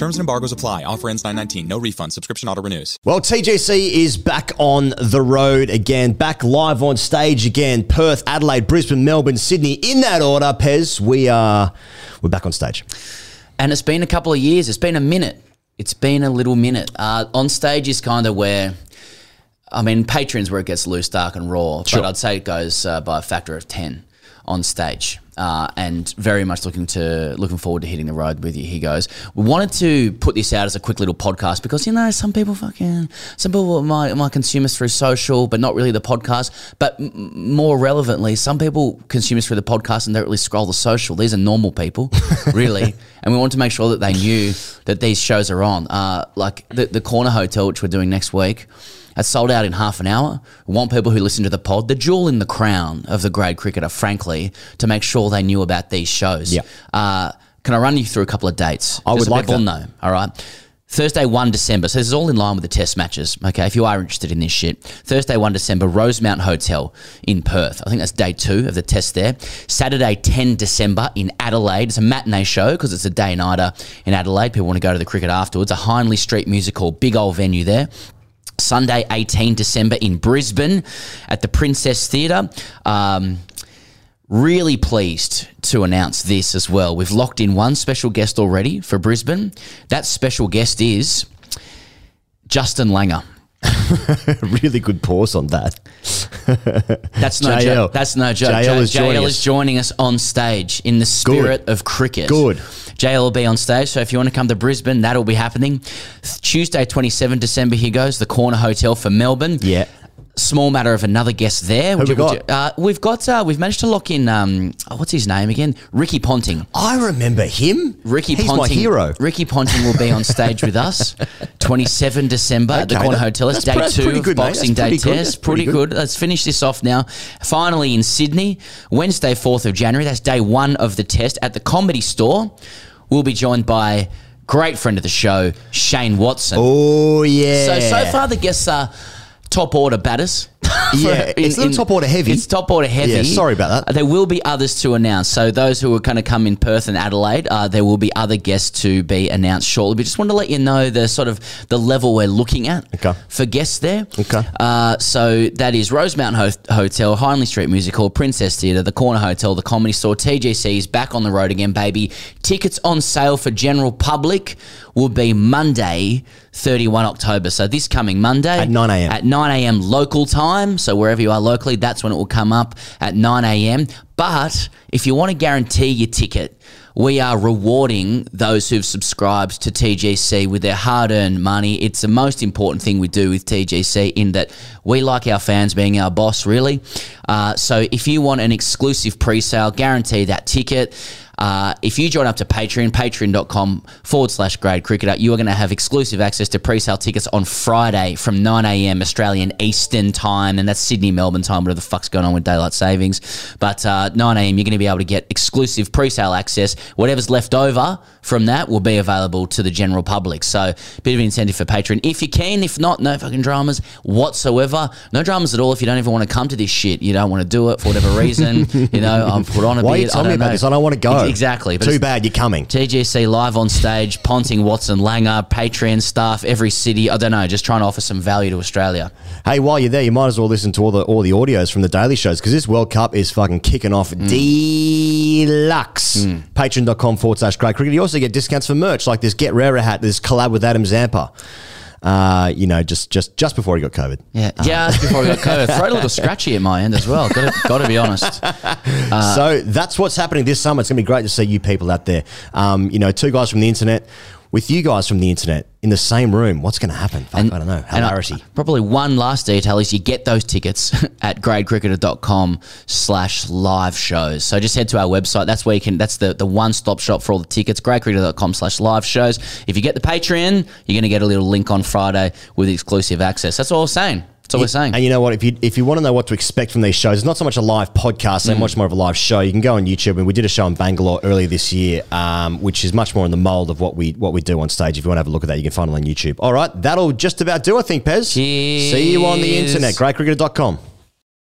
Terms and embargoes apply. Offer ends 919. No refund. Subscription auto renews. Well, TGC is back on the road again, back live on stage again. Perth, Adelaide, Brisbane, Melbourne, Sydney. In that order, Pez, we are we're back on stage. And it's been a couple of years. It's been a minute. It's been a little minute. Uh, on stage is kind of where, I mean, patrons where it gets loose, dark, and raw. Sure. But I'd say it goes uh, by a factor of ten on stage. Uh, and very much looking to looking forward to hitting the road with you. He goes. We wanted to put this out as a quick little podcast because you know some people fucking some people might might consume us through social, but not really the podcast. But m- more relevantly, some people consume us through the podcast and don't really scroll the social. These are normal people, really, and we wanted to make sure that they knew that these shows are on. Uh, like the the Corner Hotel, which we're doing next week. It's sold out in half an hour. We want people who listen to the pod, the jewel in the crown of the grade cricketer, frankly, to make sure they knew about these shows. Yeah. Uh, can I run you through a couple of dates? I would so like people that. know. All right. Thursday, 1 December. So this is all in line with the test matches. Okay. If you are interested in this shit. Thursday, 1 December, Rosemount Hotel in Perth. I think that's day two of the test there. Saturday, 10 December in Adelaide. It's a matinee show because it's a day nighter in Adelaide. People want to go to the cricket afterwards. A Hindley Street Music Hall, big old venue there. Sunday, 18 December in Brisbane at the Princess Theatre. Um, really pleased to announce this as well. We've locked in one special guest already for Brisbane. That special guest is Justin Langer. really good pause on that. That's no JL. joke. That's no joke. JL is joining JL us. is joining us on stage in the spirit of cricket. Good. JL will be on stage, so if you want to come to Brisbane, that'll be happening. Tuesday, 27 December, here goes, the Corner Hotel for Melbourne. Yeah. Small matter of another guest there. Who Would we you, got? You, uh, we've got, uh, we've managed to lock in, um, oh, what's his name again? Ricky Ponting. I remember him. Ricky He's Ponting, my hero. Ricky Ponting will be on stage with us. 27 December at the Corner that- Hotel. It's day that's two of good. Boxing Day good. test. Pretty Pretty good. good. Let's finish this off now. Finally in Sydney, Wednesday, 4th of January. That's day one of the test at the Comedy Store. We'll be joined by great friend of the show, Shane Watson. Oh yeah. So so far the guests are top order batters. Yeah, it's not top order heavy. It's top order heavy. Yeah, sorry about that. There will be others to announce. So those who are going to come in Perth and Adelaide, uh, there will be other guests to be announced shortly. We just want to let you know the sort of the level we're looking at Okay. for guests there. Okay. Uh, so that is Rosemount Ho- Hotel, Hindley Street Music Hall, Princess Theatre, the Corner Hotel, the Comedy Store, TGC is back on the road again, baby. Tickets on sale for general public will be Monday, 31 October. So this coming Monday At 9 a.m.. At 9 a.m. local time. So wherever you are locally, that's when it will come up at 9 a.m. But if you want to guarantee your ticket, we are rewarding those who've subscribed to TGC with their hard earned money. It's the most important thing we do with TGC in that we like our fans being our boss, really. Uh, so if you want an exclusive pre sale, guarantee that ticket. Uh, if you join up to Patreon, patreon.com forward slash grade cricketer, you are going to have exclusive access to pre sale tickets on Friday from 9 a.m. Australian Eastern time, and that's Sydney, Melbourne time, whatever the fuck's going on with daylight savings. But uh, 9 a.m., you're going to be able to get exclusive pre sale access. Whatever's left over from that will be available to the general public. So, bit of incentive for Patreon. If you can, if not, no fucking dramas whatsoever. No dramas at all if you don't even want to come to this shit. You don't want to do it for whatever reason. you know, I'm put on a Why are bit. you telling I me about know. this? I don't want to go. Ex- Exactly. But Too bad you're coming. TGC live on stage, Ponting, Watson, Langer, Patreon staff, every city. I don't know, just trying to offer some value to Australia. Hey, while you're there, you might as well listen to all the all the audios from the daily shows because this World Cup is fucking kicking off Mm. deluxe. Patreon.com forward slash great cricket. You also get discounts for merch like this Get Rarer hat, this collab with Adam Zampa. Uh, you know, just just just before he got COVID. Yeah, just before we got COVID. Throat a little scratchy at my end as well. Got to, got to be honest. Uh, so that's what's happening this summer. It's going to be great to see you people out there. Um, you know, two guys from the internet with you guys from the internet in the same room. What's going to happen? Fuck, I don't know. and, Hilarity. probably one last detail is you get those tickets at gradecricketer.com slash live shows. So just head to our website. That's where you can, that's the, the one stop shop for all the tickets, gradecricketer.com slash live shows. If you get the Patreon, you're going to get a little link on Friday with exclusive access. That's all we're saying. That's we're saying. And you know what? If you if you want to know what to expect from these shows, it's not so much a live podcast, so Mm. much more of a live show. You can go on YouTube, and we did a show in Bangalore earlier this year, um, which is much more in the mold of what we what we do on stage. If you want to have a look at that, you can find it on YouTube. All right, that'll just about do. I think, Pez. Cheers. See you on the internet. GradeCricketer.com.